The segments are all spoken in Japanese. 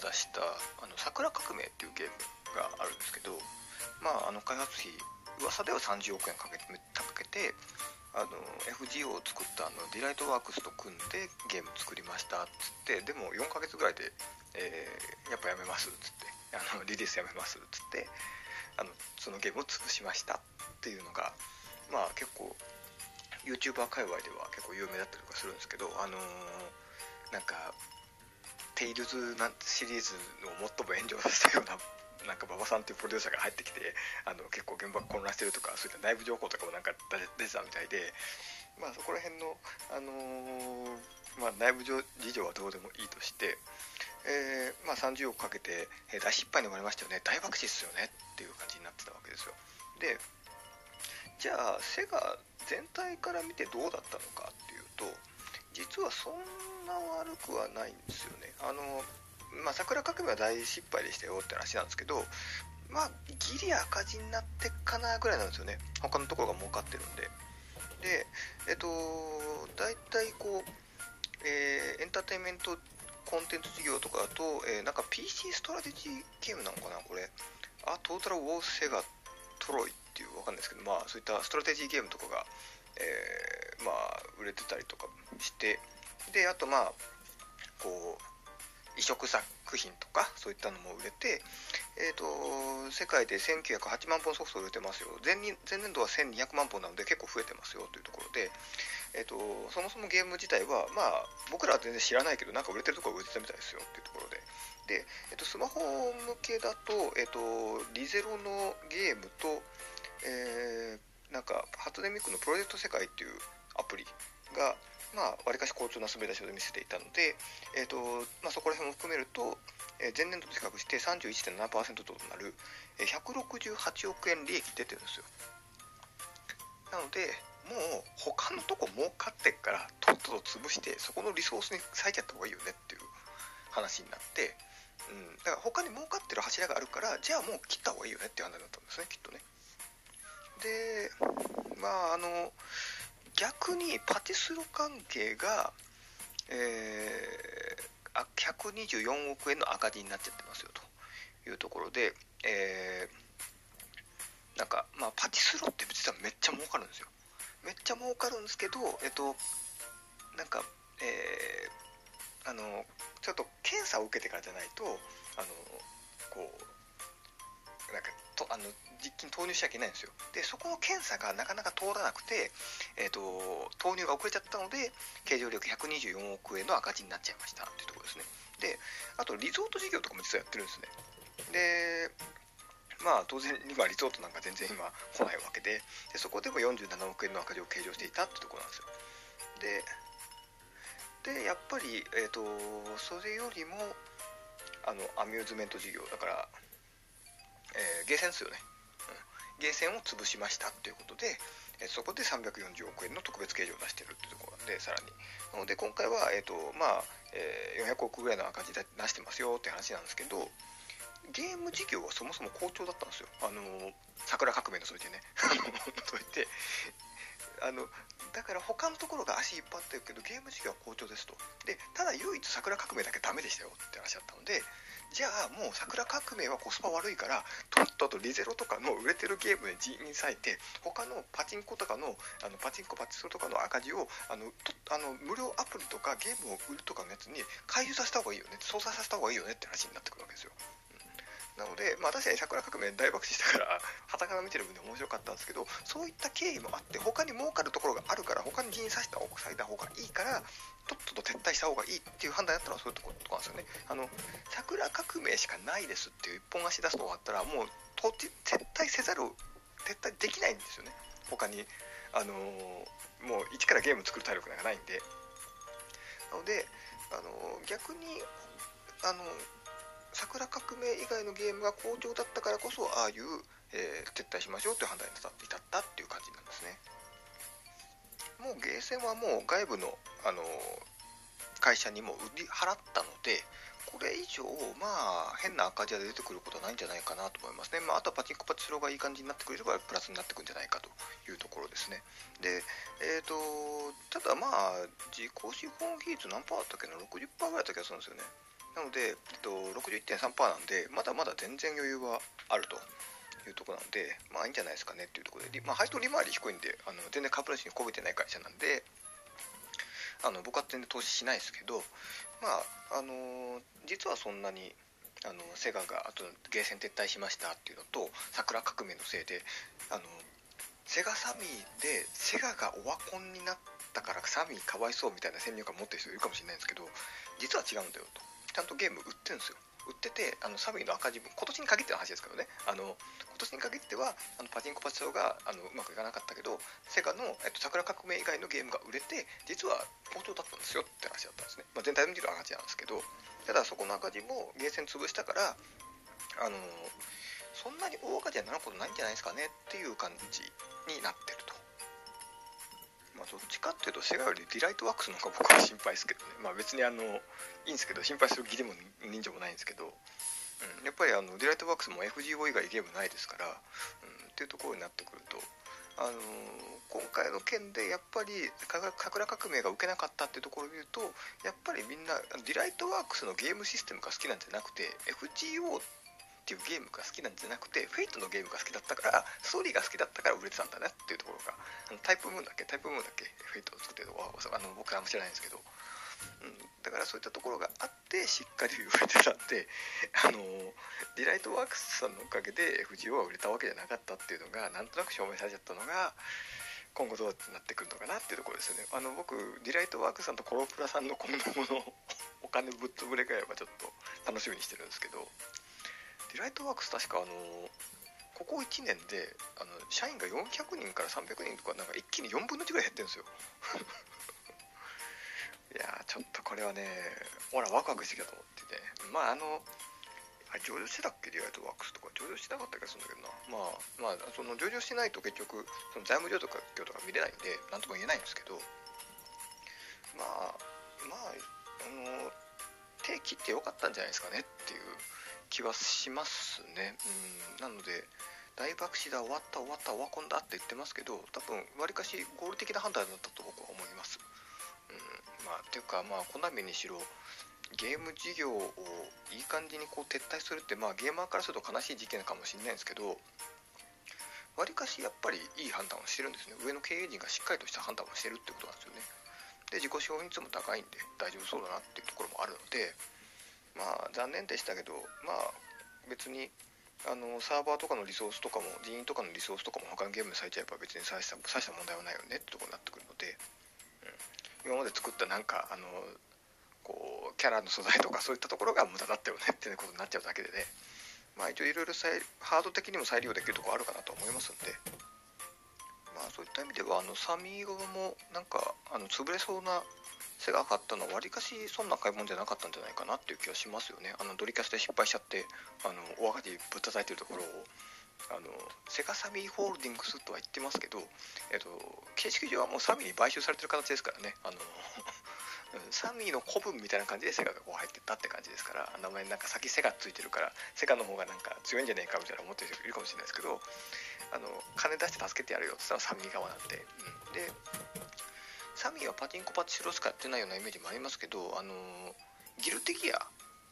出した「あのサクラ革命」っていうゲームがあるんですけど、まあ、あの開発費噂では30億円かけてかけてあの FGO を作ったあのディライトワークスと組んでゲーム作りましたっつってでも4ヶ月ぐらいで、えー、やっぱやめますっつってあの リリースやめますっつってあのそのゲームを潰しましたっていうのがまあ結構 YouTuber 界隈では結構有名だったりとかするんですけどあのー、なんかテイルズなんシリーズの最も炎上させたような なんか馬場さんっていうプロデューサーが入ってきてあの結構現場が混乱してるとかそういった内部情報とかもなんか出てたみたいで、まあ、そこら辺の、あのー、まあ、内部事情はどうでもいいとして、えー、まあ、30億かけて、えー、大失敗に終わりましたよね。大爆死ですよねっていう感じになってたわけですよ。でじゃあセガ全体から見てどうだったのかっていうと実はそんな悪くはないんですよね。あのまあ桜革命は大失敗でしたよって話なんですけどまあギリ赤字になってっかなぐらいなんですよね。他のところが儲かってるんで。でえっと大体こう、えー、エンターテインメントコンテンツ事業とかだと、えー、なんか PC ストラテジーゲームなのかなこれ。あトータルウォーセガトロイっていうわかんないですけどまあそういったストラテジーゲームとかが、えー、まあ売れてたりとか。してであとまあこう移植作品とかそういったのも売れて、えーと、世界で1908万本ソフト売れてますよ。前前年度は1200万本なので結構増えてますよというところで、えーと、そもそもゲーム自体はまあ僕らは全然知らないけどなんか売れてるところ売れてたみたいですよっていうところで。で、えーと、スマホ向けだと,、えー、とリゼロのゲームと、えー、なんか初音ミクのプロジェクト世界っていうアプリがまあ、わりかし好調な滑り出しを見せていたので、えーとまあ、そこら辺も含めると、えー、前年度と比較して31.7%となる、えー、168億円利益出てるんですよ。なのでもう他のとこ儲かってっからとっとと潰してそこのリソースに割いちゃった方がいいよねっていう話になって、うん、だから他に儲かってる柱があるからじゃあもう切った方がいいよねっていう話になったんですねきっとね。でまああの逆にパティスロ関係が、えー、124億円の赤字になっちゃってますよというところで、えー、なんか、まあ、パティスロって実はめっちゃ儲かるんですよ。めっちゃ儲かるんですけど、えっと、なんか、えー、あの、ちょっと検査を受けてからじゃないと、あの、こう、なんか、とあの実機に投入しちゃいけないんですよ。でそこの検査がなかなか通らなくて、えーと、投入が遅れちゃったので経常利益124億円の赤字になっちゃいましたっていうところですね。であとリゾート事業とかも実はやってるんですね。でまあ当然今リゾートなんか全然今来ないわけででそこでも47億円の赤字を計上していたってところなんですよ。ででやっぱり、えーとそれよりもあのアミューズメント事業だからえー、ゲーセンですよね、うん、ゲーセンを潰しましたっていうことで、えー、そこで340億円の特別計上を出してるっていうところなんでさらに。なので今回は、えーとまあえー、400億ぐらいの赤字出してますよって話なんですけどゲーム事業はそもそも好調だったんですよ。あの桜革命のそれでね。といって。あのだから他のところが足引っ張ってるけどゲーム事業は好調ですと。でただ唯一桜革命だけダメでしたよって話だったのでじゃあもう桜革命はコスパ悪いからとっととリゼロとかの売れてるゲームで人員割いて他のパチンコとかのあのパチンコパチスロとかの赤字をあのとあの無料アプリとかゲームを売るとかのやつに回遊させた方がいいよね操作させた方がいいよねって話になってくるわけですよ。なので、まあ、確かに桜革命大爆死したから、はたから見てる分で面白かったんですけど、そういった経緯もあって、他に儲かるところがあるから、他に人員させた方がいいから、とっとと撤退した方がいいっていう判断だったのはそういうところなんですよね。あの、桜革命しかないですっていう一本足出すと終わったら、もう、撤退せざるを、撤退できないんですよね。他に、あのー、もう一からゲーム作る体力なんかないんで。なので、あのー、逆に、あのー桜革命以外のゲームが好調だったからこそああいう、えー、撤退しましょうという判断に至ったっていう感じなんですね。もうゲーセンはもう外部の、あのー、会社にも売り払ったのでこれ以上まあ変な赤字が出てくることはないんじゃないかなと思いますね、まあ、あとはパチンコパチスローがいい感じになってくれればプラスになってくんじゃないかというところですね。でえっ、ー、とただまあ自己資本比率何パーだったっけな？60%ぐらいだった気がするんですよね。なので、えっと、61.3%なんでまだまだ全然余裕はあると。いうところなのでまあいいんじゃないですかね。っていうところで、まあ、配当利回り低いんであの全然株主にこびてない会社なんであの僕は全然投資しないですけどまああの実はそんなにあのセガがあとゲーセン撤退しましたっていうのと桜革命のせいであのセガサミーでセガがオワコンになったからサミーかわいそうみたいな先入観持ってる人いるかもしれないんですけど実は違うんだよと。ちゃんとゲーム売ってるんですよ。売っててあのサミーの赤字分今年に限っての話ですからね。あの今年に限ってはあのパチンコパチソがあのうまくいかなかったけどセガの、えっと、桜革命以外のゲームが売れて実は好調だったんですよって話だったんですね、まあ、全体で見てる赤字なんですけどただそこの赤字もゲーセン潰したからあのそんなに大赤字になることないんじゃないですかねっていう感じになってると。まあ、どっちかっていうとセガよりディライトワークスの方が僕は心配ですけどね、まあ、別にあのいいんですけど心配する義理も人情もないんですけど、うん、やっぱりあのディライトワークスも FGO 以外ゲームないですから、うん、っていうところになってくるとあのー、今回の件でやっぱりサクラ革命が受けなかったっていうところを見るとやっぱりみんなディライトワークスのゲームシステムが好きなんじゃなくて FGO っていうゲームが好きなんじゃなくて Fate のゲームが好きだったからストーリーが好きだったから売れてたんだねっていうところがあの TYPE-MOON だっけ？ TYPE-MOON だっけ？ Fate を作ってるのはあの僕はあんま知らないんですけど、うん、だからそういったところがあってしっかり売れてたんであのディライトワークスさんのおかげで FGO は売れたわけじゃなかったっていうのがなんとなく証明されちゃったのが今後どうなってくるのかなっていうところですよね。あの僕ディライトワークスさんとコロプラさんの今後のお金ぶっ潰れがやばちょっと楽しみにしてるんですけど。ディライトワークス確かあのここ1年であの社員が400人から300人とかなんか一気に4分の1ぐらい減ってるんですよ。いやちょっとこれはねほらワクワクしてきたと思ってて。まああのあ上場してたっけ？ディライトワークスとか。上場してなかった気がするんだけどな。まあまあその上場しないと結局その財務状況とかとか見れないんで何とも言えないんですけど。まあまああの手切ってよかったんじゃないですかねっていう。気はしますね。うん、なので大爆死だ終わった終わった終わこんだって言ってますけど多分わりかし合理的な判断だったと僕は思います。うん、まあていうかまあコナミにしろゲーム事業をいい感じにこう撤退するってまあゲーマーからすると悲しい事件かもしれないんですけどわりかしやっぱりいい判断をしてるんですね上の経営陣がしっかりとした判断をしてるってことなんですよねで自己資本率も高いんで大丈夫そうだなっていうところもあるのでまあ残念でしたけどまあ別にあのサーバーとかのリソースとかも人員とかのリソースとかも他のゲームにされちゃえば別に大した大した問題はないよねってとこになってくるので、うん、今まで作ったなんかあのこうキャラの素材とかそういったところが無駄だったよねっていうことになっちゃうだけでね。まあ一応いろいろハード的にも再利用できるとこあるかなと思いますんで。まあそういった意味ではあのサミー側もなんかあの潰れそうな背が上がったのはわりかしそんな買い物じゃなかったんじゃないかなっていう気はしますよね。あのドリキャスで失敗しちゃってあのお赤字ぶったたいてるところをあのセガサミーホールディングスとは言ってますけど、えっと、形式上はもうサミーに買収されてる形ですからね。あの サミーの古文みたいな感じでセガがこう入ってったって感じですから名前なんか先セガついてるからセガの方がなんか強いんじゃねえかみたいな思ってる人いるかもしれないですけどあの金出して助けてやるよって言ったらサミー側なんで、うん、でサミーはパチンコパチスロしかやってないようなイメージもありますけど、あのギルテギア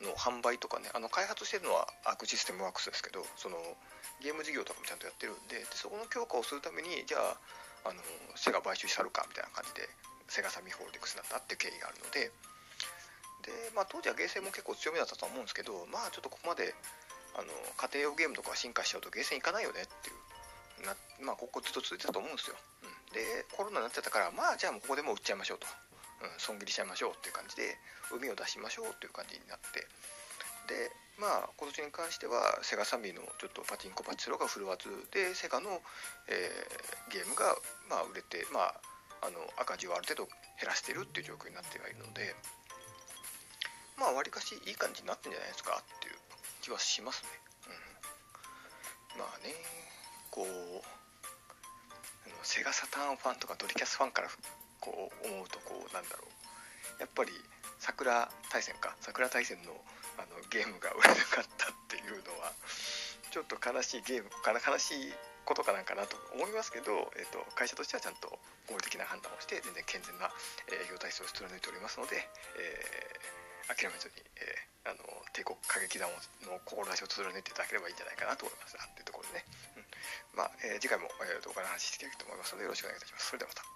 の販売とかねあの開発してるのはアークシステムワークスですけどそのゲーム事業とかもちゃんとやってるんででそこの強化をするためにじゃああのセガ買収したるかみたいな感じでセガサミーホールディングスなんだっていう経緯があるのでで、まあ、当時はゲーセンも結構強みだったと思うんですけどまあちょっとここまであの家庭用ゲームとか進化しちゃうとゲーセン行かないよねっていうなまあここずっと続いてたと思うんですよ、でコロナになっちゃったからまあじゃあもうここでもう売っちゃいましょうと、うん、損切りしちゃいましょうっていう感じで海を出しましょうっていう感じになって。でまあ今年に関してはセガサミーのちょっとパチンコパチスロが振るわずでセガの、えー、ゲームがまあ売れてまああの赤字をある程度減らしてるっていう状況になってはいるのでまあわりかしいい感じになってんじゃないですかっていう気はしますね、うん、まあねこうセガサターンファンとかドリキャスファンからこう思うとこうなんだろう。やっぱり桜大戦か。桜大戦のあのゲームが売れなかったっていうのはちょっと悲しいゲームかな悲しいことかなんかなと思いますけど、えーと、会社としてはちゃんと合理的な判断をして全然健全な営業体制を貫いておりますので、えー、諦めずに、えあの帝国歌劇団の志を貫いていただければいいんじゃないかなと思いますなというところでね、うん、まあ、えー、次回も、えー、動画の話していきたいと思いますのでよろしくお願いいたします。それではまた。